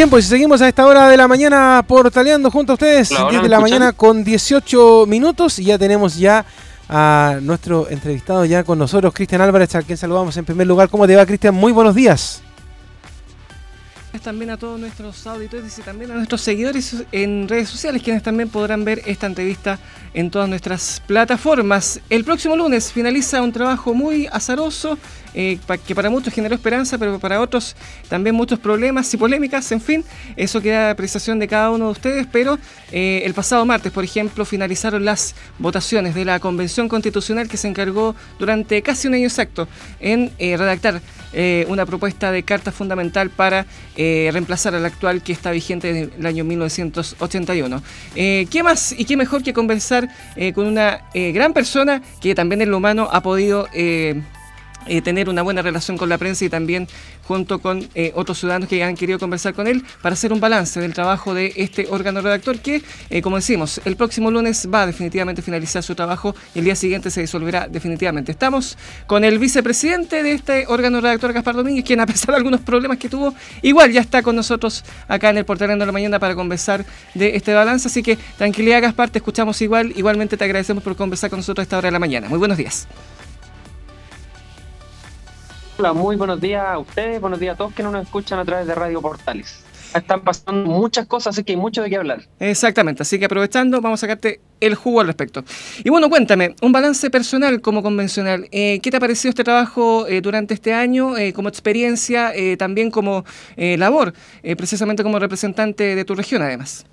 Bien, pues seguimos a esta hora de la mañana portaleando junto a ustedes, 10 de la mañana con 18 minutos y ya tenemos ya a nuestro entrevistado ya con nosotros, Cristian Álvarez, a quien saludamos en primer lugar. ¿Cómo te va, Cristian? Muy buenos días también a todos nuestros auditores y también a nuestros seguidores en redes sociales, quienes también podrán ver esta entrevista en todas nuestras plataformas. El próximo lunes finaliza un trabajo muy azaroso, eh, que para muchos generó esperanza, pero para otros también muchos problemas y polémicas, en fin, eso queda a apreciación de cada uno de ustedes, pero eh, el pasado martes, por ejemplo, finalizaron las votaciones de la Convención Constitucional que se encargó durante casi un año exacto en eh, redactar una propuesta de carta fundamental para eh, reemplazar al actual que está vigente desde el año 1981. Eh, ¿Qué más y qué mejor que conversar con una gran persona que también en lo humano ha podido eh, tener una buena relación con la prensa y también junto con eh, otros ciudadanos que han querido conversar con él para hacer un balance del trabajo de este órgano redactor que, eh, como decimos, el próximo lunes va a definitivamente finalizar su trabajo y el día siguiente se disolverá definitivamente. Estamos con el vicepresidente de este órgano redactor, Gaspar Domínguez, quien a pesar de algunos problemas que tuvo, igual ya está con nosotros acá en el Portalendo de la Mañana para conversar de este balance. Así que tranquilidad, Gaspar, te escuchamos igual. Igualmente te agradecemos por conversar con nosotros a esta hora de la mañana. Muy buenos días. Hola, muy buenos días a ustedes, buenos días a todos que nos escuchan a través de Radio Portales. Están pasando muchas cosas, así que hay mucho de qué hablar. Exactamente, así que aprovechando, vamos a sacarte el jugo al respecto. Y bueno, cuéntame, un balance personal como convencional. Eh, ¿Qué te ha parecido este trabajo eh, durante este año, eh, como experiencia, también como labor, precisamente como representante de tu región además?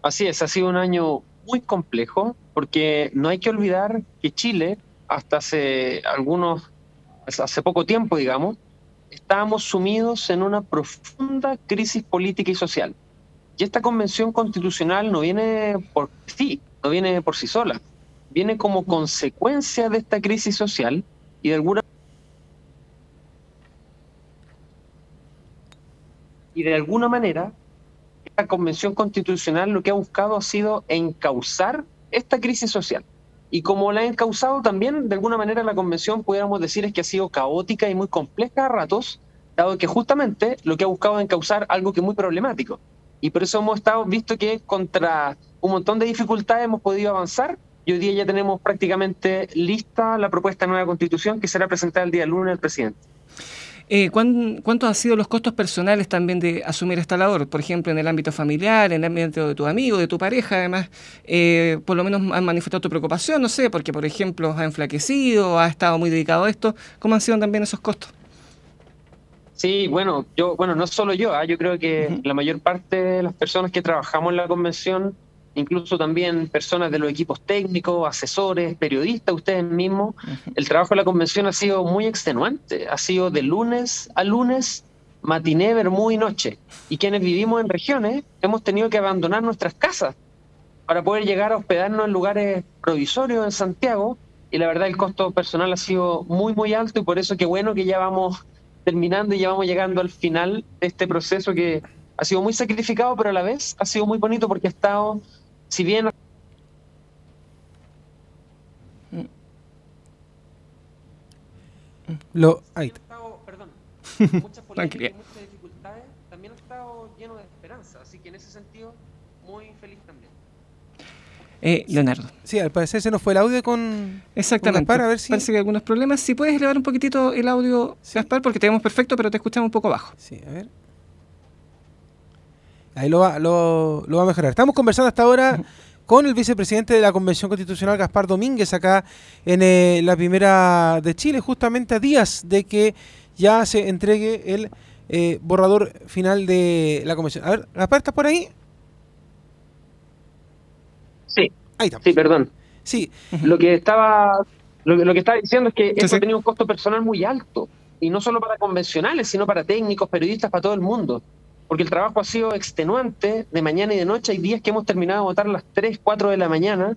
Así es, ha sido un año muy complejo, porque no hay que olvidar que Chile hasta hace algunos, hace poco tiempo, digamos, estábamos sumidos en una profunda crisis política y social. Y esta convención constitucional no viene por sí, no viene por sí sola, viene como consecuencia de esta crisis social y de alguna y de alguna manera esta convención constitucional lo que ha buscado ha sido encauzar esta crisis social. Y como la han causado también, de alguna manera la convención, pudiéramos decir, es que ha sido caótica y muy compleja a ratos, dado que justamente lo que ha buscado es causar algo que es muy problemático. Y por eso hemos estado visto que contra un montón de dificultades hemos podido avanzar y hoy día ya tenemos prácticamente lista la propuesta de nueva constitución que será presentada el día lunes al presidente. Eh, ¿Cuántos han sido los costos personales también de asumir esta labor? Por ejemplo, en el ámbito familiar, en el ámbito de tu amigo, de tu pareja, además, eh, por lo menos han manifestado tu preocupación, no sé, porque, por ejemplo, ha enflaquecido, ha estado muy dedicado a esto. ¿Cómo han sido también esos costos? Sí, bueno, yo, bueno, no solo yo, ¿ah? yo creo que la mayor parte de las personas que trabajamos en la convención incluso también personas de los equipos técnicos, asesores, periodistas, ustedes mismos. El trabajo de la convención ha sido muy extenuante, ha sido de lunes a lunes, matiné, vermú y noche. Y quienes vivimos en regiones hemos tenido que abandonar nuestras casas para poder llegar a hospedarnos en lugares provisorios en Santiago. Y la verdad el costo personal ha sido muy, muy alto y por eso qué bueno que ya vamos terminando y ya vamos llegando al final de este proceso que ha sido muy sacrificado, pero a la vez ha sido muy bonito porque ha estado si bien lo ahí estado, perdón, muchas polémicas, muchas dificultades, también ha estado lleno de esperanza, así que en ese sentido muy feliz también. Eh, Leonardo. Sí, al parecer se nos fue el audio con, Exactamente. Gaspar, a ver si... Parece que hay algunos problemas. Si puedes elevar un poquitito el audio, Gaspar, porque te vemos perfecto, pero te escuchamos un poco bajo. Sí, a ver. Ahí lo va, lo, va a mejorar. Estamos conversando hasta ahora con el vicepresidente de la Convención Constitucional, Gaspar Domínguez, acá en eh, la primera de Chile, justamente a días de que ya se entregue el eh, borrador final de la Convención. A ver, Gaspar, ¿estás por ahí? Sí. Ahí está. Sí, perdón. Sí. Lo que estaba, lo, que estaba diciendo es que esto ha tenido un costo personal muy alto. Y no solo para convencionales, sino para técnicos, periodistas, para todo el mundo porque el trabajo ha sido extenuante de mañana y de noche. Hay días que hemos terminado de votar a las 3, 4 de la mañana,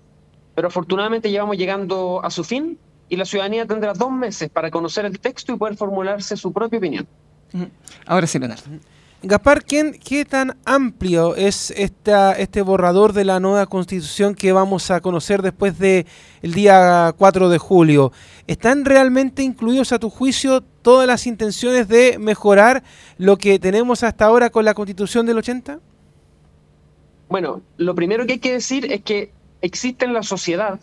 pero afortunadamente ya vamos llegando a su fin y la ciudadanía tendrá dos meses para conocer el texto y poder formularse su propia opinión. Ahora sí, Leonardo. Gaspar, ¿qué, ¿qué tan amplio es esta, este borrador de la nueva constitución que vamos a conocer después del el día 4 de julio? ¿Están realmente incluidos a tu juicio todas las intenciones de mejorar lo que tenemos hasta ahora con la constitución del 80? Bueno, lo primero que hay que decir es que existe en la sociedad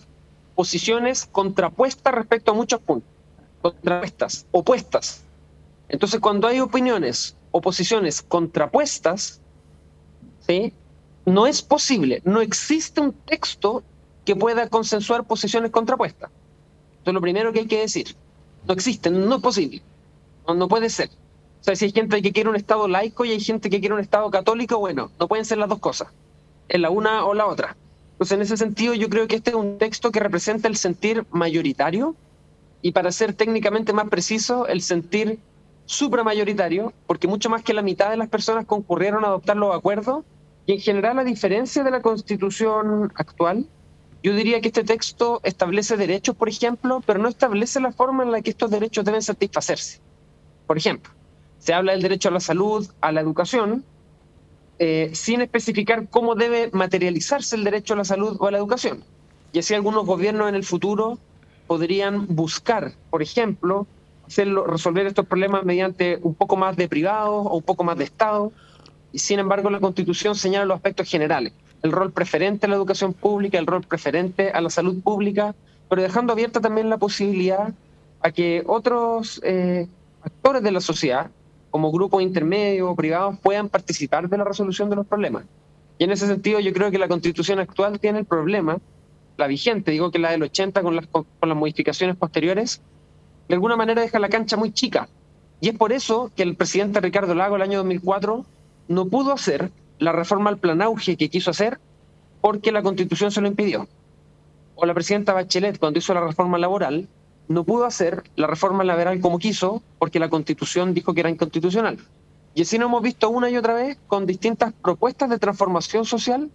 posiciones contrapuestas respecto a muchos puntos, contrapuestas, opuestas. Entonces, cuando hay opiniones o posiciones contrapuestas, ¿sí? no es posible, no existe un texto que pueda consensuar posiciones contrapuestas. Eso es lo primero que hay que decir. No existe, no es posible. No, puede ser. O sea, si hay gente que quiere un Estado laico y hay gente que quiere un Estado católico, bueno, no pueden ser las dos cosas en la una o la otra. Entonces, en ese sentido, yo creo que este es un texto que representa el sentir mayoritario y, para ser técnicamente más preciso, el sentir supramayoritario, porque mucho más que la mitad de las personas concurrieron a adoptar los acuerdos y, en general, a diferencia de la constitución actual, yo diría que este texto establece derechos, por ejemplo, pero no establece la forma en la que estos derechos deben satisfacerse. Por ejemplo, se habla del derecho a la salud, a la educación, eh, sin especificar cómo debe materializarse el derecho a la salud o a la educación. Y así algunos gobiernos en el futuro podrían buscar, por ejemplo, hacerlo, resolver estos problemas mediante un poco más de privado o un poco más de Estado. Y sin embargo, la Constitución señala los aspectos generales, el rol preferente a la educación pública, el rol preferente a la salud pública, pero dejando abierta también la posibilidad a que otros eh, actores de la sociedad como grupos intermedios o privados puedan participar de la resolución de los problemas. Y en ese sentido yo creo que la constitución actual tiene el problema, la vigente, digo que la del 80 con las, con las modificaciones posteriores, de alguna manera deja la cancha muy chica. Y es por eso que el presidente Ricardo Lago el año 2004 no pudo hacer la reforma al plan auge que quiso hacer porque la constitución se lo impidió. O la presidenta Bachelet cuando hizo la reforma laboral no pudo hacer la reforma laboral como quiso porque la constitución dijo que era inconstitucional. Y así nos hemos visto una y otra vez con distintas propuestas de transformación social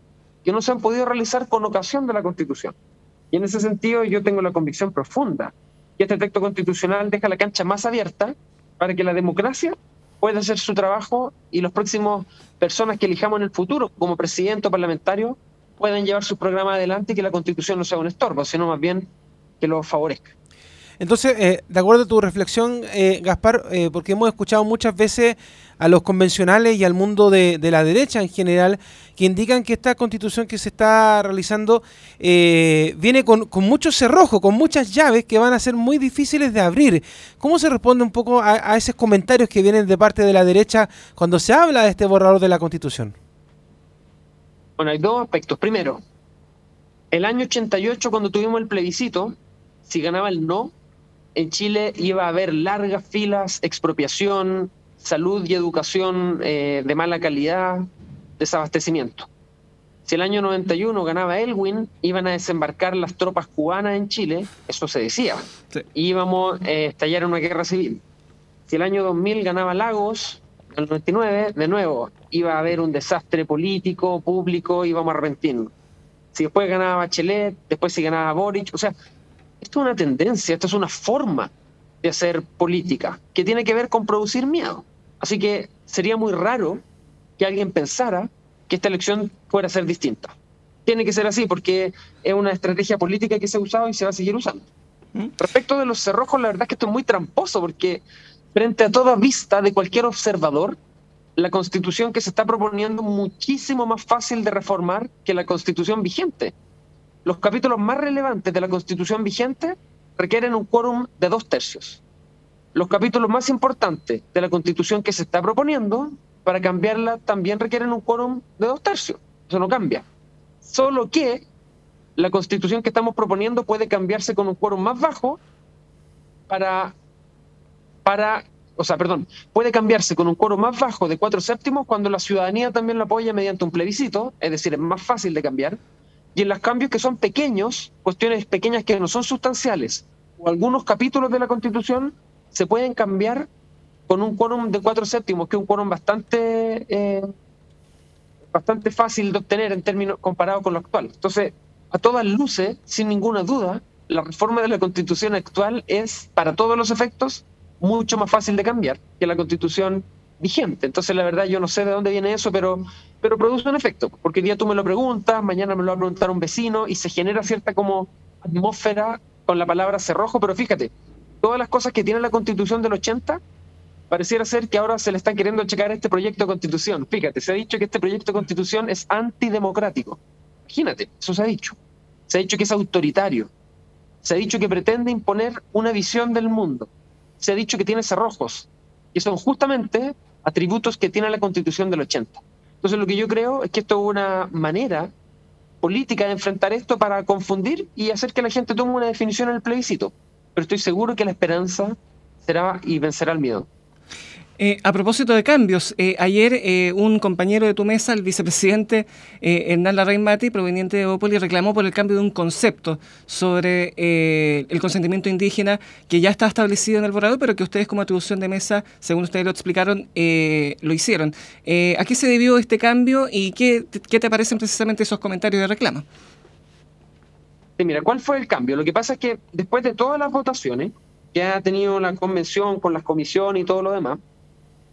que no se han podido realizar con ocasión de la constitución. Y en ese sentido yo tengo la convicción profunda que este texto constitucional deja la cancha más abierta para que la democracia pueda hacer su trabajo y los próximos personas que elijamos en el futuro como presidente o parlamentario puedan llevar su programa adelante y que la constitución no sea un estorbo, sino más bien que lo favorezca. Entonces, eh, de acuerdo a tu reflexión, eh, Gaspar, eh, porque hemos escuchado muchas veces a los convencionales y al mundo de, la derecha en general, que indican que esta constitución que se está realizando viene con, con mucho cerrojo, con muchas llaves que van a ser muy difíciles de abrir. ¿Cómo se responde un poco a esos comentarios que vienen de parte de la derecha cuando se habla de este borrador de la constitución? Bueno, hay dos aspectos. Primero, el año 88, cuando tuvimos el plebiscito, si ganaba el no, en Chile iba a haber largas filas, expropiación, salud y educación eh, de mala calidad, desabastecimiento. Si el año 91 ganaba Elwin, iban a desembarcar las tropas cubanas en Chile, eso se decía, y íbamos a estallar en una guerra civil. Si el año 2000 ganaba Lagos, el 99, de nuevo, iba a haber un desastre político, público, íbamos a arrepentirnos. Si después ganaba Bachelet, después si ganaba Boric, o sea, esto es una tendencia, esto es una forma de hacer política que tiene que ver con producir miedo. Así que sería muy raro que alguien pensara que esta elección fuera a ser distinta. Tiene que ser así porque es una estrategia política que se ha usado y se va a seguir usando. Respecto de los cerrojos, la verdad es que esto es muy tramposo porque frente a toda vista de cualquier observador, la constitución que se está proponiendo es muchísimo más fácil de reformar que la constitución vigente los capítulos más relevantes de la Constitución vigente requieren un quórum de dos tercios. Los capítulos más importantes de la Constitución que se está proponiendo para cambiarla también requieren un quórum de dos tercios. Eso no cambia. Solo que la Constitución que estamos proponiendo puede cambiarse con un quórum más bajo para, para, o sea, perdón, puede cambiarse con un quórum más bajo de cuatro séptimos cuando la ciudadanía también lo apoya mediante un plebiscito, es decir, es más fácil de cambiar y en los cambios que son pequeños, cuestiones pequeñas que no son sustanciales, o algunos capítulos de la Constitución se pueden cambiar con un quórum de cuatro séptimos, que es un quórum bastante, eh, bastante fácil de obtener en términos comparado con lo actual. Entonces, a todas luces, sin ninguna duda, la reforma de la Constitución actual es, para todos los efectos, mucho más fácil de cambiar que la Constitución vigente. Entonces, la verdad, yo no sé de dónde viene eso, pero, pero produce un efecto, porque el día tú me lo preguntas, mañana me lo va a preguntar un vecino y se genera cierta como atmósfera con la palabra cerrojo, pero fíjate, todas las cosas que tiene la constitución del 80, pareciera ser que ahora se le está queriendo checar este proyecto de constitución. Fíjate, se ha dicho que este proyecto de constitución es antidemocrático. Imagínate, eso se ha dicho. Se ha dicho que es autoritario. Se ha dicho que pretende imponer una visión del mundo. Se ha dicho que tiene cerrojos, y son justamente atributos que tiene la constitución del 80. Entonces lo que yo creo es que esto es una manera política de enfrentar esto para confundir y hacer que la gente tome una definición en el plebiscito. Pero estoy seguro que la esperanza será y vencerá el miedo. Eh, a propósito de cambios, eh, ayer eh, un compañero de tu mesa, el vicepresidente Hernán Larraín Mati, proveniente de Opoli, reclamó por el cambio de un concepto sobre el consentimiento indígena que ya está establecido en el borrador, pero que ustedes como atribución de mesa, según ustedes lo explicaron, lo hicieron. ¿A qué se debió este cambio y qué, qué te parecen precisamente esos comentarios de reclamo? Sí, mira, ¿cuál fue el cambio? Lo que pasa es que después de todas las votaciones que ha tenido la convención con las comisiones y todo lo demás,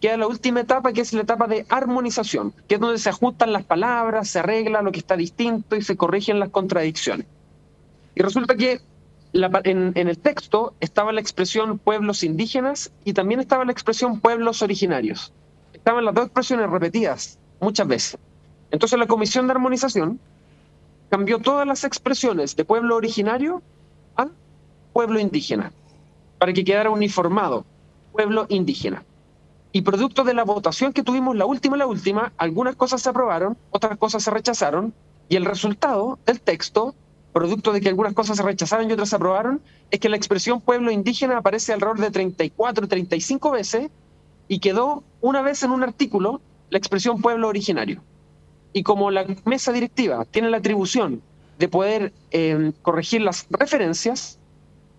queda la última etapa, que es la etapa de armonización, que es donde se ajustan las palabras, se arregla lo que está distinto y se corrigen las contradicciones. Y resulta que en, el texto estaba la expresión pueblos indígenas y también estaba la expresión pueblos originarios. Estaban las dos expresiones repetidas muchas veces. Entonces la comisión de armonización cambió todas las expresiones de pueblo originario a pueblo indígena, para que quedara uniformado, pueblo indígena. Y producto de la votación que tuvimos, la última, la última, algunas cosas se aprobaron, otras cosas se rechazaron, y el resultado del texto, producto de que algunas cosas se rechazaron y otras se aprobaron, es que la expresión pueblo indígena aparece alrededor de 34, 35 veces, y quedó una vez en un artículo la expresión pueblo originario. Y como la mesa directiva tiene la atribución de poder eh, corregir las referencias,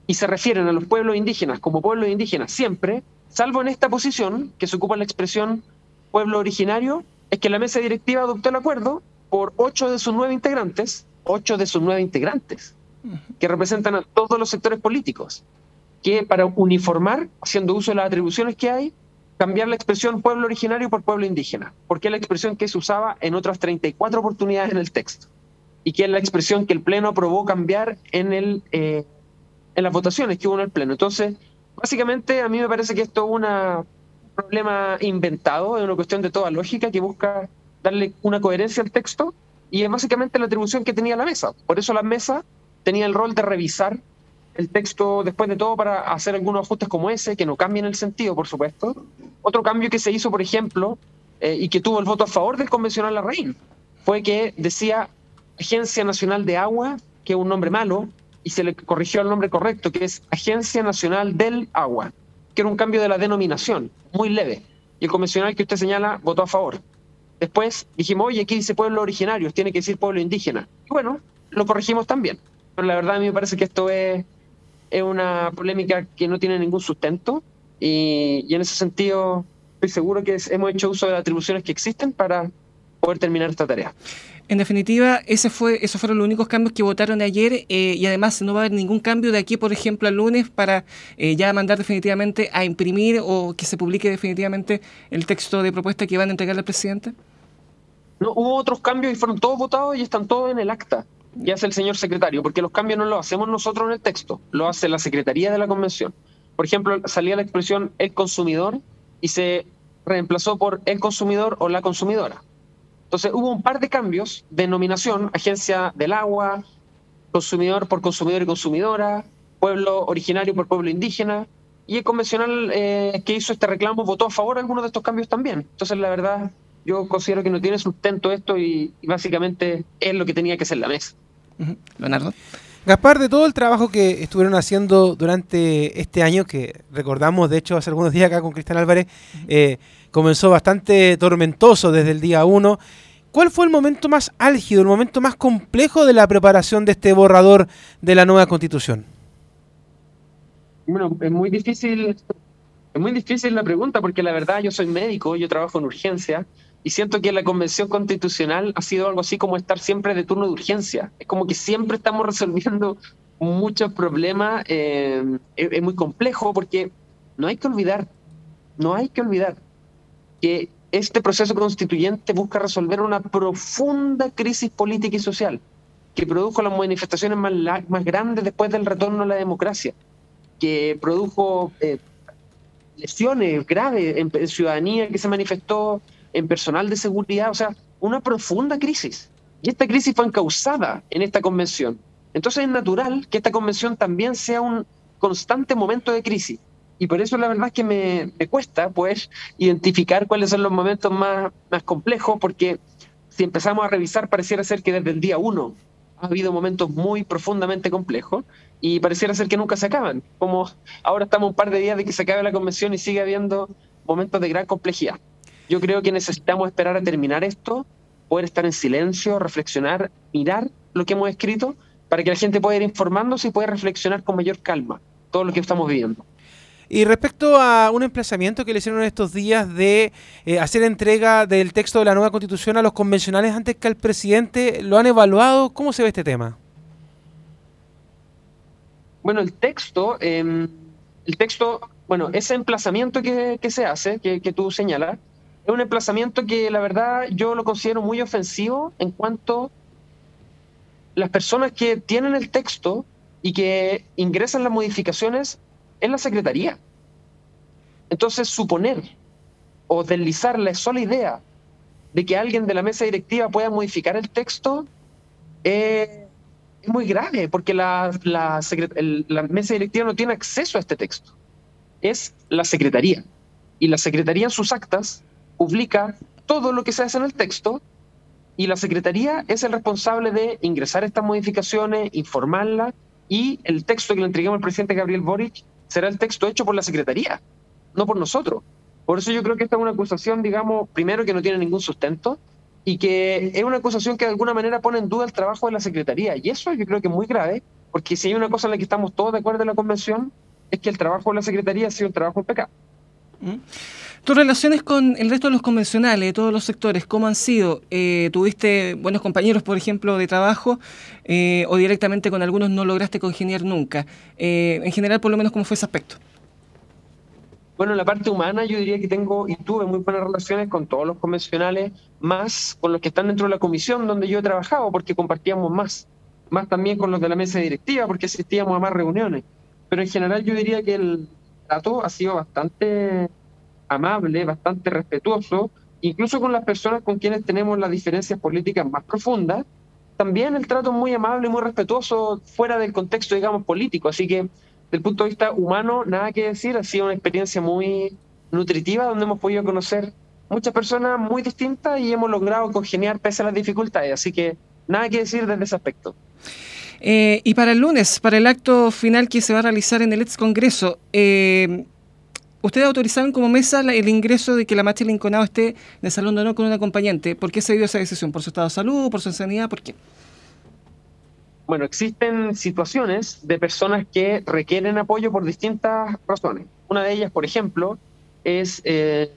y se refieren a los pueblos indígenas como pueblos indígenas siempre, salvo en esta posición, que se ocupa la expresión pueblo originario, es que la mesa directiva adoptó el acuerdo por ocho de sus nueve integrantes, ocho de sus nueve integrantes, que representan a todos los sectores políticos, que para uniformar, haciendo uso de las atribuciones que hay, cambiar la expresión pueblo originario por pueblo indígena, porque es la expresión que se usaba en otras 34 oportunidades en el texto, y que es la expresión que el Pleno aprobó cambiar en, el, eh, en las votaciones que hubo en el Pleno. Entonces, Básicamente, a mí me parece que esto es un problema inventado, es una cuestión de toda lógica que busca darle una coherencia al texto y es básicamente la atribución que tenía la mesa. Por eso la mesa tenía el rol de revisar el texto después de todo para hacer algunos ajustes como ese, que no cambien el sentido, por supuesto. Otro cambio que se hizo, por ejemplo, eh, y que tuvo el voto a favor del convencional Larraín, fue que decía Agencia Nacional de Agua, que es un nombre malo, y se le corrigió el nombre correcto, que es Agencia Nacional del Agua, que era un cambio de la denominación, muy leve. Y el convencional que usted señala votó a favor. Después dijimos, oye, aquí dice pueblo originario, tiene que decir pueblo indígena. Y bueno, lo corregimos también. Pero la verdad a mí me parece que esto es, es una polémica que no tiene ningún sustento y, y en ese sentido estoy seguro que hemos hecho uso de las atribuciones que existen para poder terminar esta tarea. En definitiva, ese fue, esos fueron los únicos cambios que votaron ayer eh, y además no va a haber ningún cambio de aquí, por ejemplo, al lunes para eh, ya mandar definitivamente a imprimir o que se publique definitivamente el texto de propuesta que van a entregar al presidente. No, hubo otros cambios y fueron todos votados y están todos en el acta. Y hace el señor secretario, porque los cambios no los hacemos nosotros en el texto, lo hace la Secretaría de la Convención. Por ejemplo, salía la expresión el consumidor y se reemplazó por el consumidor o la consumidora. Entonces hubo un par de cambios de nominación, agencia del agua, consumidor por consumidor y consumidora, pueblo originario por pueblo indígena, y el convencional eh, que hizo este reclamo votó a favor de algunos de estos cambios también. Entonces la verdad, yo considero que no tiene sustento esto y, básicamente es lo que tenía que ser la mesa. Leonardo. Gaspar, de todo el trabajo que estuvieron haciendo durante este año, que recordamos de hecho hace algunos días acá con Cristian Álvarez, eh, comenzó bastante tormentoso desde el día 1. ¿Cuál fue el momento más álgido, el momento más complejo de la preparación de este borrador de la nueva constitución? Bueno, es muy difícil, es muy difícil la pregunta porque la verdad yo soy médico, yo trabajo en urgencia y siento que la convención constitucional ha sido algo así como estar siempre de turno de urgencia. Es como que siempre estamos resolviendo muchos problemas. Eh, es muy complejo porque no hay que olvidar, no hay que olvidar que este proceso constituyente busca resolver una profunda crisis política y social que produjo las manifestaciones más, grandes después del retorno a la democracia, que produjo eh, lesiones graves en, en, ciudadanía que se manifestó, en personal de seguridad, o sea, una profunda crisis. Y esta crisis fue encausada en esta convención. Entonces es natural que esta convención también sea un constante momento de crisis. Y por eso la verdad es que me, me cuesta pues identificar cuáles son los momentos más, más complejos, porque si empezamos a revisar pareciera ser que desde el día uno ha habido momentos muy profundamente complejos y pareciera ser que nunca se acaban. Como ahora estamos un par de días de que se acabe la convención y sigue habiendo momentos de gran complejidad. Yo creo que necesitamos esperar a terminar esto, poder estar en silencio, reflexionar, mirar lo que hemos escrito para que la gente pueda ir informándose y pueda reflexionar con mayor calma todo lo que estamos viviendo. Y respecto a un emplazamiento que le hicieron estos días de eh, hacer entrega del texto de la nueva constitución a los convencionales antes que al presidente, ¿lo han evaluado? ¿Cómo se ve este tema? Bueno, el texto, eh, el texto, bueno, ese emplazamiento que, se hace, que tú señalas, es un emplazamiento que la verdad yo lo considero muy ofensivo en cuanto las personas que tienen el texto y que ingresan las modificaciones en la Secretaría. Entonces, suponer o deslizar la sola idea de que alguien de la mesa directiva pueda modificar el texto eh, es muy grave, porque la, la, la mesa directiva no tiene acceso a este texto. Es la Secretaría. Y la Secretaría en sus actas publica todo lo que se hace en el texto y la Secretaría es el responsable de ingresar estas modificaciones, informarlas y el texto que le entregamos al presidente Gabriel Boric será el texto hecho por la Secretaría, no por nosotros. Por eso yo creo que esta es una acusación, digamos, primero que no tiene ningún sustento y que es una acusación que de alguna manera pone en duda el trabajo de la Secretaría. Y eso yo creo que es muy grave, porque si hay una cosa en la que estamos todos de acuerdo en la Convención, es que el trabajo de la Secretaría ha sido un trabajo impecable. ¿Mm? Tus relaciones con el resto de los convencionales, de todos los sectores, ¿cómo han sido? Eh, ¿Tuviste buenos compañeros, por ejemplo, de trabajo eh, o directamente con algunos no lograste congeniar nunca? Eh, en general, por lo menos, ¿cómo fue ese aspecto? Bueno, en la parte humana yo diría que tengo y tuve muy buenas relaciones con todos los convencionales, más con los que están dentro de la comisión donde yo he trabajado, porque compartíamos más, más también con los de la mesa directiva, porque asistíamos a más reuniones. Pero en general yo diría que el trato ha sido bastante amable, bastante respetuoso, incluso con las personas con quienes tenemos las diferencias políticas más profundas, también el trato muy amable, muy respetuoso fuera del contexto, digamos, político. Así que, desde el punto de vista humano, nada que decir, ha sido una experiencia muy nutritiva donde hemos podido conocer muchas personas muy distintas y hemos logrado congeniar pese a las dificultades. Así que, nada que decir desde ese aspecto. Eh, y para el lunes, para el acto final que se va a realizar en el ex Congreso, eh, ¿Ustedes autorizaron como mesa el ingreso de que la Machi Linconado esté en el salón de honor con un acompañante? ¿Por qué se dio esa decisión? ¿Por su estado de salud? ¿Por su sanidad? ¿Por qué? Bueno, existen situaciones de personas que requieren apoyo por distintas razones. Una de ellas, por ejemplo, es eh,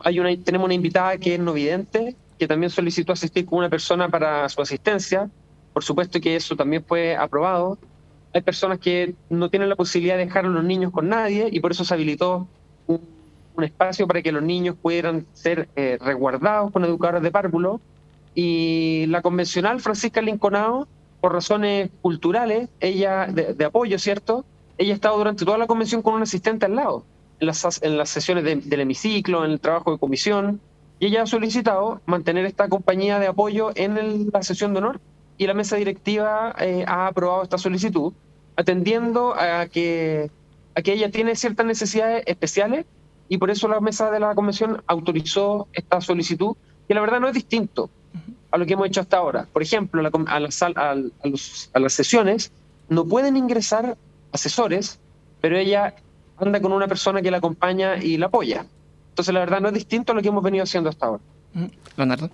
hay una, tenemos una invitada que es no vidente, que también solicitó asistir con una persona para su asistencia. Por supuesto que eso también fue aprobado hay personas que no tienen la posibilidad de dejar a los niños con nadie y por eso se habilitó un, un espacio para que los niños pudieran ser eh, resguardados con educadores de párvulo. Y la convencional Francisca Linconado, por razones culturales, ella de, de, apoyo, ¿cierto? Ella ha estado durante toda la convención con un asistente al lado, en las, en las sesiones de, del hemiciclo, en el trabajo de comisión, y ella ha solicitado mantener esta compañía de apoyo en el, la sesión de honor y la mesa directiva eh, ha aprobado esta solicitud atendiendo a que, a que ella tiene ciertas necesidades especiales y por eso la mesa de la convención autorizó esta solicitud, que la verdad no es distinto a lo que hemos hecho hasta ahora. Por ejemplo, la, a, las, a, a, los, a las sesiones no pueden ingresar asesores, pero ella anda con una persona que la acompaña y la apoya. Entonces, la verdad no es distinto a lo que hemos venido haciendo hasta ahora. Leonardo.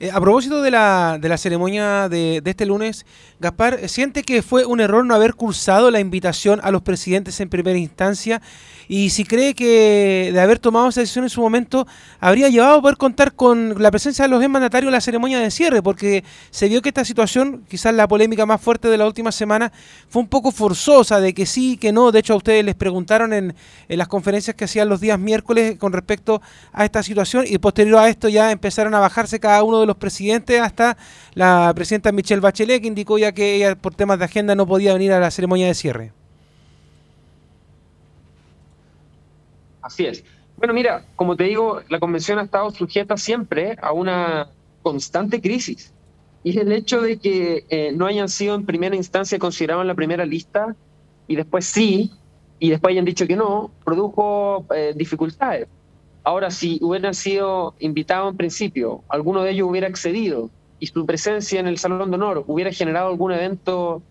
Eh, a propósito de la, de la ceremonia de, este lunes, Gaspar, ¿siente que fue un error no haber cursado la invitación a los presidentes en primera instancia? Y si cree que de haber tomado esa decisión en su momento, habría llevado a poder contar con la presencia de los mandatarios en la ceremonia de cierre, porque se vio que esta situación, quizás la polémica más fuerte de la última semana, fue un poco forzosa, de que sí, que no. De hecho, a ustedes les preguntaron en, en las conferencias que hacían los días miércoles con respecto a esta situación, y posterior a esto ya empezaron a bajarse cada uno de los los presidentes hasta la presidenta Michelle Bachelet, que indicó ya que ella por temas de agenda no podía venir a la ceremonia de cierre. Así es. Bueno, mira, como te digo, la convención ha estado sujeta siempre a una constante crisis. Y el hecho de que eh, no hayan sido en primera instancia considerados en la primera lista y después sí, y después hayan dicho que no, produjo eh, dificultades. Ahora, si hubieran sido invitados en principio, alguno de ellos hubiera accedido y su presencia en el Salón de Honor hubiera generado algún evento,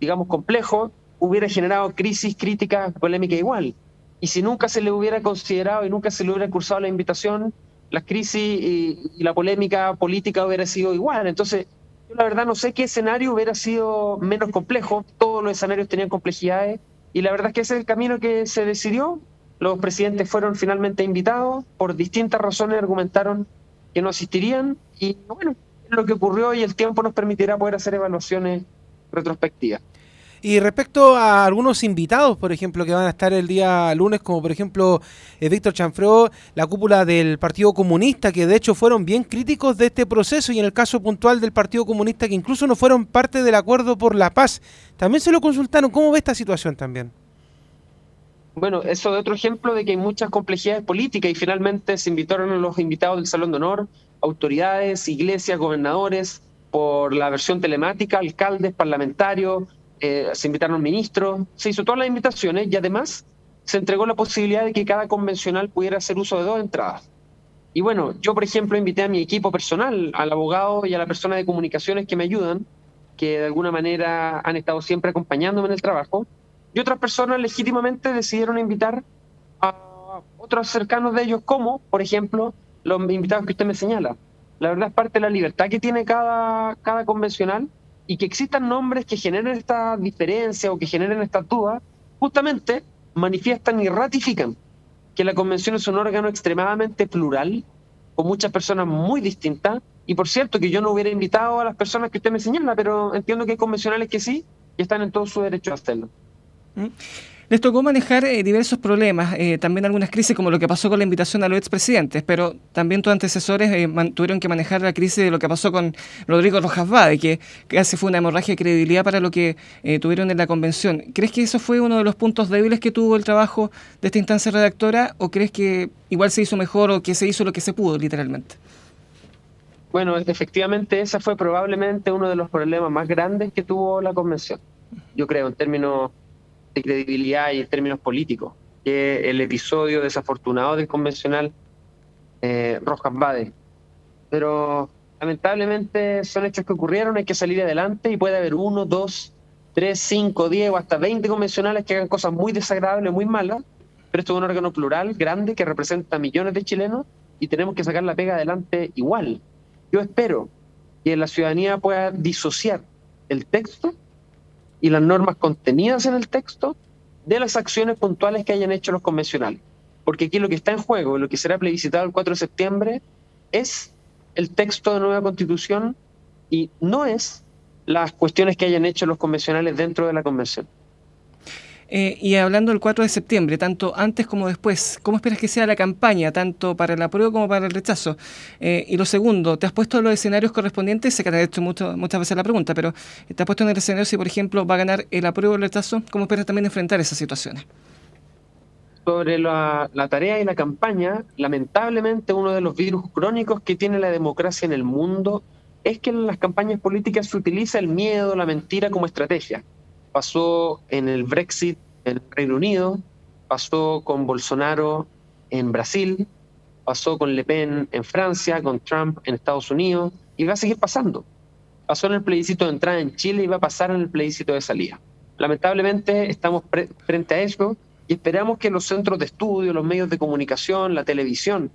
digamos, complejo, hubiera generado crisis, crítica, polémica igual. Y si nunca se le hubiera considerado y nunca se le hubiera cursado la invitación, la crisis y, y la polémica política hubiera sido igual. Entonces, yo la verdad no sé qué escenario hubiera sido menos complejo. Todos los escenarios tenían complejidades y la verdad es que ese es el camino que se decidió. Los presidentes fueron finalmente invitados, por distintas razones argumentaron que no asistirían y bueno, lo que ocurrió y el tiempo nos permitirá poder hacer evaluaciones retrospectivas. Y respecto a algunos invitados, por ejemplo, que van a estar el día lunes, como por ejemplo eh, Víctor Chanfró, la cúpula del Partido Comunista, que de hecho fueron bien críticos de este proceso, y en el caso puntual del Partido Comunista, que incluso no fueron parte del acuerdo por la paz, también se lo consultaron. ¿Cómo ve esta situación también? Bueno, eso es otro ejemplo de que hay muchas complejidades políticas y finalmente se invitaron a los invitados del Salón de Honor, autoridades, iglesias, gobernadores, por la versión telemática, alcaldes, parlamentarios, eh, se invitaron ministros, se hizo todas las invitaciones y además se entregó la posibilidad de que cada convencional pudiera hacer uso de dos entradas. Y bueno, yo por ejemplo invité a mi equipo personal, al abogado y a la persona de comunicaciones que me ayudan, que de alguna manera han estado siempre acompañándome en el trabajo, y otras personas legítimamente decidieron invitar a otros cercanos de ellos, como por ejemplo los invitados que usted me señala. La verdad es parte de la libertad que tiene cada, cada convencional y que existan nombres que generen esta diferencia o que generen esta duda, justamente manifiestan y ratifican que la convención es un órgano extremadamente plural, con muchas personas muy distintas, y por cierto que yo no hubiera invitado a las personas que usted me señala, pero entiendo que hay convencionales que sí, y están en todo su derecho a hacerlo. ¿Mm? Les tocó manejar eh, diversos problemas, eh, también algunas crisis como lo que pasó con la invitación a los expresidentes, pero también tus antecesores eh, tuvieron que manejar la crisis de lo que pasó con Rodrigo Rojas Bade, que casi fue una hemorragia de credibilidad para lo que tuvieron en la convención. ¿Crees que eso fue uno de los puntos débiles que tuvo el trabajo de esta instancia redactora o crees que igual se hizo mejor o que se hizo lo que se pudo, literalmente? Bueno, efectivamente, ese fue probablemente uno de los problemas más grandes que tuvo la convención, yo creo, en términos de credibilidad y en términos políticos, que el episodio desafortunado del convencional eh, Rojas Bade. Pero lamentablemente son hechos que ocurrieron, hay que salir adelante y puede haber uno, dos, tres, cinco, diez o hasta veinte convencionales que hagan cosas muy desagradables, muy malas, pero esto es un órgano plural, grande, que representa millones de chilenos y tenemos que sacar la pega adelante igual. Yo espero que la ciudadanía pueda disociar el texto y las normas contenidas en el texto de las acciones puntuales que hayan hecho los convencionales. Porque aquí lo que está en juego, lo que será plebiscitado el 4 de septiembre, es el texto de nueva constitución y no es las cuestiones que hayan hecho los convencionales dentro de la convención. Eh, y hablando del 4 de septiembre, tanto antes como después, ¿cómo esperas que sea la campaña, tanto para el apruebo como para el rechazo? Eh, y lo segundo, ¿te has puesto los escenarios correspondientes? Se que te hecho mucho, muchas veces la pregunta, pero ¿te has puesto en el escenario si, por ejemplo, va a ganar el apruebo o el rechazo? ¿Cómo esperas también enfrentar esas situaciones? Sobre la, la tarea y la campaña, lamentablemente uno de los virus crónicos que tiene la democracia en el mundo es que en las campañas políticas se utiliza el miedo, la mentira como estrategia pasó en el Brexit en Reino Unido, pasó con Bolsonaro en Brasil, pasó con Le Pen en Francia, con Trump en Estados Unidos, y va a seguir pasando. Pasó en el plebiscito de entrada en Chile y va a pasar en el plebiscito de salida. Lamentablemente estamos frente a eso y esperamos que los centros de estudio, los medios de comunicación, la televisión,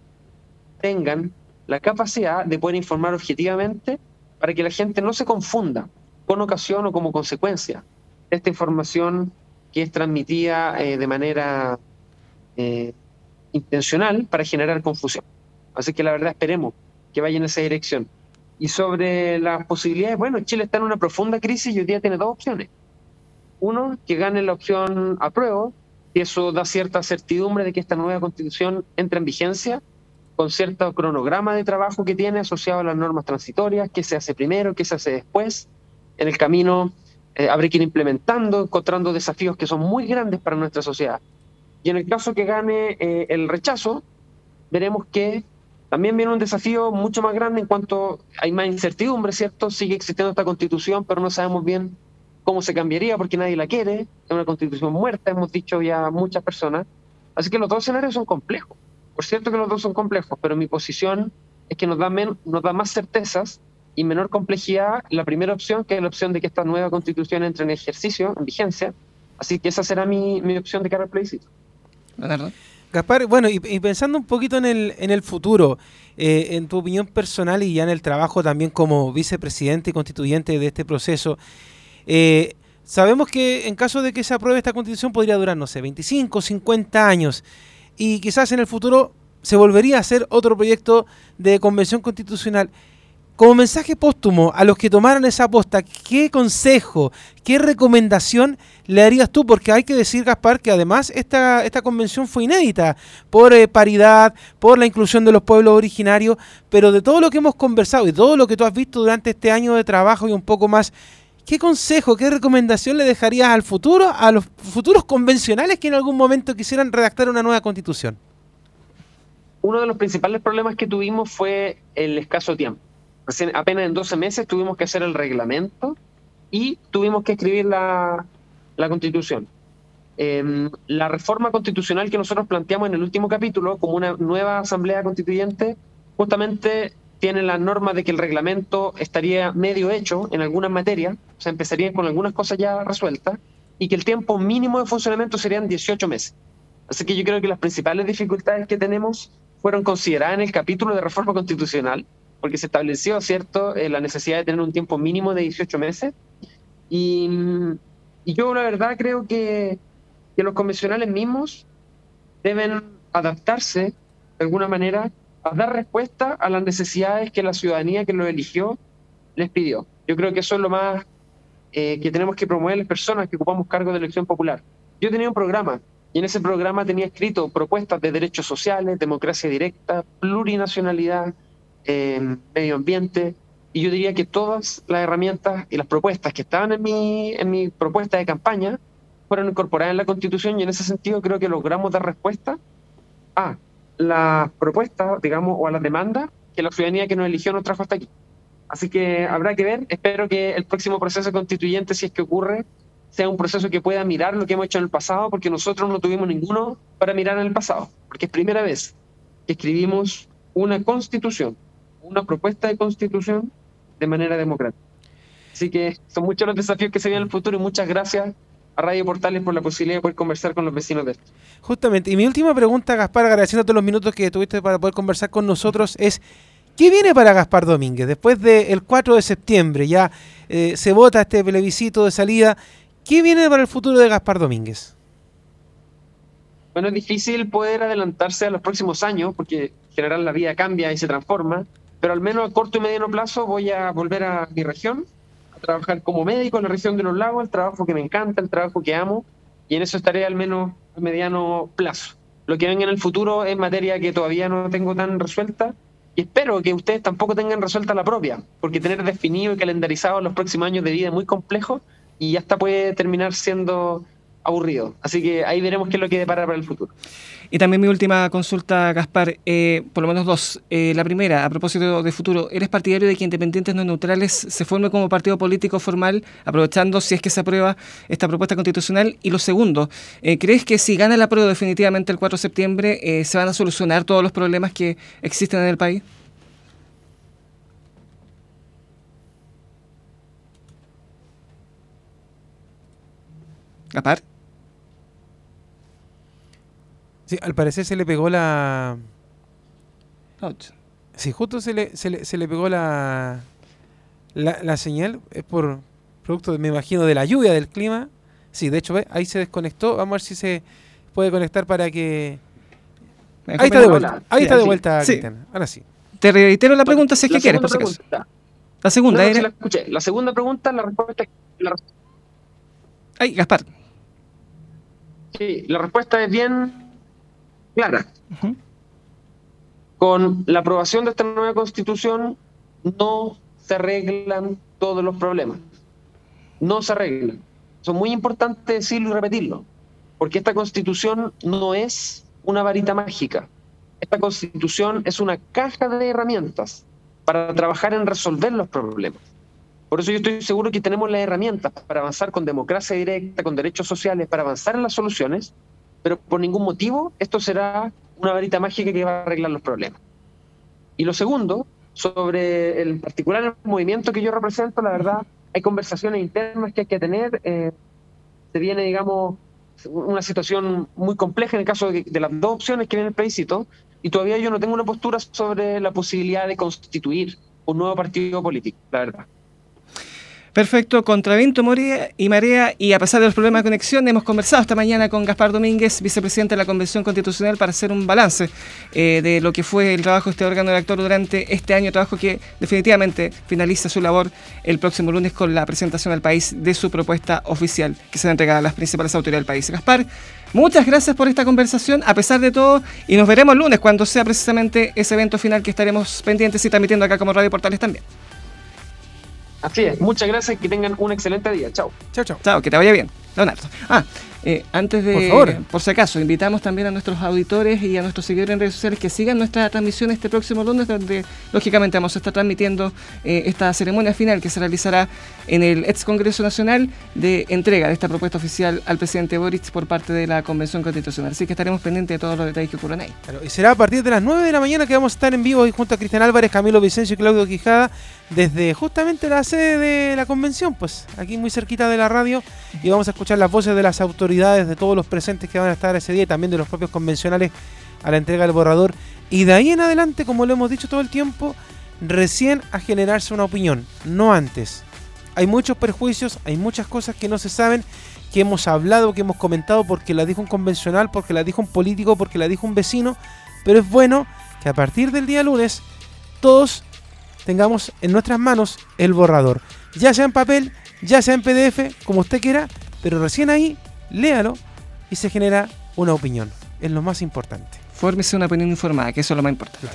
tengan la capacidad de poder informar objetivamente para que la gente no se confunda con ocasión o como consecuencia esta información que es transmitida eh, de manera eh, intencional para generar confusión. Así que la verdad esperemos que vaya en esa dirección. Y sobre las posibilidades, bueno, Chile está en una profunda crisis y hoy día tiene dos opciones. Uno, que gane la opción apruebo, y eso da cierta certidumbre de que esta nueva constitución entra en vigencia, con cierto cronograma de trabajo que tiene asociado a las normas transitorias, qué se hace primero, qué se hace después. En el camino eh, habrá que ir implementando, encontrando desafíos que son muy grandes para nuestra sociedad. Y en el caso que gane eh, el rechazo, veremos que también viene un desafío mucho más grande en cuanto hay más incertidumbre, ¿cierto? Sigue existiendo esta constitución, pero no sabemos bien cómo se cambiaría porque nadie la quiere. Es una constitución muerta, hemos dicho ya muchas personas. Así que los dos escenarios son complejos. Por cierto que los dos son complejos, pero mi posición es que nos da, nos da más certezas y menor complejidad la primera opción, que es la opción de que esta nueva constitución entre en ejercicio, en vigencia. Así que esa será mi, mi opción de cara al plebiscito. Gaspar, bueno, y, pensando un poquito en el, en el futuro, eh, en tu opinión personal y ya en el trabajo también como vicepresidente y constituyente de este proceso, eh, sabemos que en caso de que se apruebe esta constitución podría durar, no sé, 25, 50 años y quizás en el futuro se volvería a hacer otro proyecto de convención constitucional. Como mensaje póstumo a los que tomaron esa aposta, ¿qué consejo, qué recomendación le darías tú? Porque hay que decir, Gaspar, que además esta, esta convención fue inédita por eh, paridad, por la inclusión de los pueblos originarios, pero de todo lo que hemos conversado y todo lo que tú has visto durante este año de trabajo y un poco más, ¿qué consejo, qué recomendación le dejarías al futuro, a los futuros convencionales que en algún momento quisieran redactar una nueva constitución? Uno de los principales problemas que tuvimos fue el escaso tiempo apenas en 12 meses tuvimos que hacer el reglamento y tuvimos que escribir la, la constitución. Em, la reforma constitucional que nosotros planteamos en el último capítulo como una nueva asamblea constituyente justamente tiene la norma de que el reglamento estaría medio hecho en algunas materias, o sea, empezaría con algunas cosas ya resueltas, y que el tiempo mínimo de funcionamiento serían 18 meses. Así que yo creo que las principales dificultades que tenemos fueron consideradas en el capítulo de reforma constitucional, porque se estableció, ¿cierto?, eh, la necesidad de tener un tiempo mínimo de 18 meses. Y, yo la verdad creo que, que, los convencionales mismos deben adaptarse de alguna manera a dar respuesta a las necesidades que la ciudadanía que lo eligió les pidió. Yo creo que eso es lo más eh, que tenemos que promover las personas que ocupamos cargos de elección popular. Yo tenía un programa y en ese programa tenía escrito propuestas de derechos sociales, democracia directa, plurinacionalidad, medio ambiente, y yo diría que todas las herramientas y las propuestas que estaban en mi, en mi propuesta de campaña fueron incorporadas en la Constitución y en ese sentido creo que logramos dar respuesta a las propuestas, digamos, o a las demandas que la ciudadanía que nos eligió nos trajo hasta aquí. Así que habrá que ver, espero que el próximo proceso constituyente, si es que ocurre, sea un proceso que pueda mirar lo que hemos hecho en el pasado, porque nosotros no tuvimos ninguno para mirar en el pasado, porque es primera vez que escribimos una constitución una propuesta de constitución de manera democrática. Así que son muchos los desafíos que se vienen en el futuro y muchas gracias a Radio Portales por la posibilidad de poder conversar con los vecinos de esto. Justamente, y mi última pregunta, Gaspar, agradeciéndote los minutos que tuviste para poder conversar con nosotros, es ¿qué viene para Gaspar Domínguez? Después del 4 de septiembre ya eh, se vota este plebiscito de salida, ¿qué viene para el futuro de Gaspar Domínguez? Bueno, es difícil poder adelantarse a los próximos años porque en general la vida cambia y se transforma pero al menos a corto y mediano plazo voy a volver a mi región, a trabajar como médico en la región de los lagos, el trabajo que me encanta, el trabajo que amo, y en eso estaré al menos a mediano plazo. Lo que venga en el futuro es materia que todavía no tengo tan resuelta, y espero que ustedes tampoco tengan resuelta la propia, porque tener definido y calendarizado los próximos años de vida es muy complejo y hasta puede terminar siendo aburrido. Así que ahí veremos qué es lo que depara para el futuro. Y también mi última consulta, Gaspar, eh, por lo menos dos. Eh, la primera, a propósito de futuro, ¿eres partidario de que Independientes No Neutrales se forme como partido político formal, aprovechando si es que se aprueba esta propuesta constitucional? Y lo segundo, eh, ¿crees que si gana el apruebo definitivamente el 4 de septiembre, se van a solucionar todos los problemas que existen en el país? Gaspar. Sí, al parecer se le pegó la. Sí, justo se le, se le, se le pegó la, la, señal. Es por producto, me imagino, de la lluvia, del clima. Sí, de hecho, ahí se desconectó. Vamos a ver si se puede conectar para que. Ahí está de vuelta. Ahí está de vuelta, sí. Ahora sí. Te reitero la pregunta si es que quieres, por si acaso. La segunda, era... la, escuché. la segunda pregunta, la respuesta. La... Ay, Gaspar. Sí, la respuesta es bien clara. Con la aprobación de esta nueva constitución no se arreglan todos los problemas. No se arreglan. Son muy importante decirlo y repetirlo. porque esta constitución no es una varita mágica. Esta constitución es una caja de herramientas para trabajar en resolver los problemas. Por eso yo estoy seguro que tenemos las herramientas para avanzar con democracia directa, con derechos sociales, para avanzar en las soluciones, pero por ningún motivo esto será una varita mágica que va a arreglar los problemas. Y lo segundo, sobre el particular movimiento que yo represento, la verdad, hay conversaciones internas que hay que tener. Eh, se viene, digamos, una situación muy compleja en el caso de, de, las dos opciones que viene el plebiscito, y todavía yo no tengo una postura sobre la posibilidad de constituir un nuevo partido político, la verdad. Perfecto, contra viento y marea y a pesar de los problemas de conexión, hemos conversado esta mañana con Gaspar Domínguez, vicepresidente de la Convención Constitucional, para hacer un balance eh, de lo que fue el trabajo de este órgano elector durante este año, trabajo que definitivamente finaliza su labor el próximo lunes con la presentación al país de su propuesta oficial que será entregada a las principales autoridades del país. Gaspar, muchas gracias por esta conversación, a pesar de todo, y nos veremos el lunes cuando sea precisamente ese evento final que estaremos pendientes y transmitiendo acá como Radio Portales también. Así es, muchas gracias y que tengan un excelente día. Chao. Chao, chao. Chao, que te vaya bien. Leonardo. Ah, eh, antes de, por, favor. por si acaso, invitamos también a nuestros auditores y a nuestros seguidores en redes sociales que sigan nuestra transmisión este próximo lunes, donde lógicamente vamos a estar transmitiendo eh, esta ceremonia final que se realizará en el ex Congreso Nacional de entrega de esta propuesta oficial al presidente Boric por parte de la Convención Constitucional. Así que estaremos pendientes de todos los detalles que ocurran ahí. y será a partir de las 9 de la mañana que vamos a estar en vivo hoy junto a Cristian Álvarez, Camilo Vicencio y Claudio Quijada desde justamente la sede de la convención, pues aquí muy cerquita de la radio y vamos a escuchar las voces de las autoridades, de todos los presentes que van a estar ese día y también de los propios convencionales a la entrega del borrador. Y de ahí en adelante, como lo hemos dicho todo el tiempo, recién a generarse una opinión, no antes. Hay muchos perjuicios, hay muchas cosas que no se saben, que hemos hablado, que hemos comentado porque la dijo un convencional, porque la dijo un político, porque la dijo un vecino, pero es bueno que a partir del día lunes todos tengamos en nuestras manos el borrador. Ya sea en papel, ya sea en PDF, como usted quiera, pero recién ahí, léalo y se genera una opinión. Es lo más importante. Fórmese una opinión informada, que eso es lo más importante.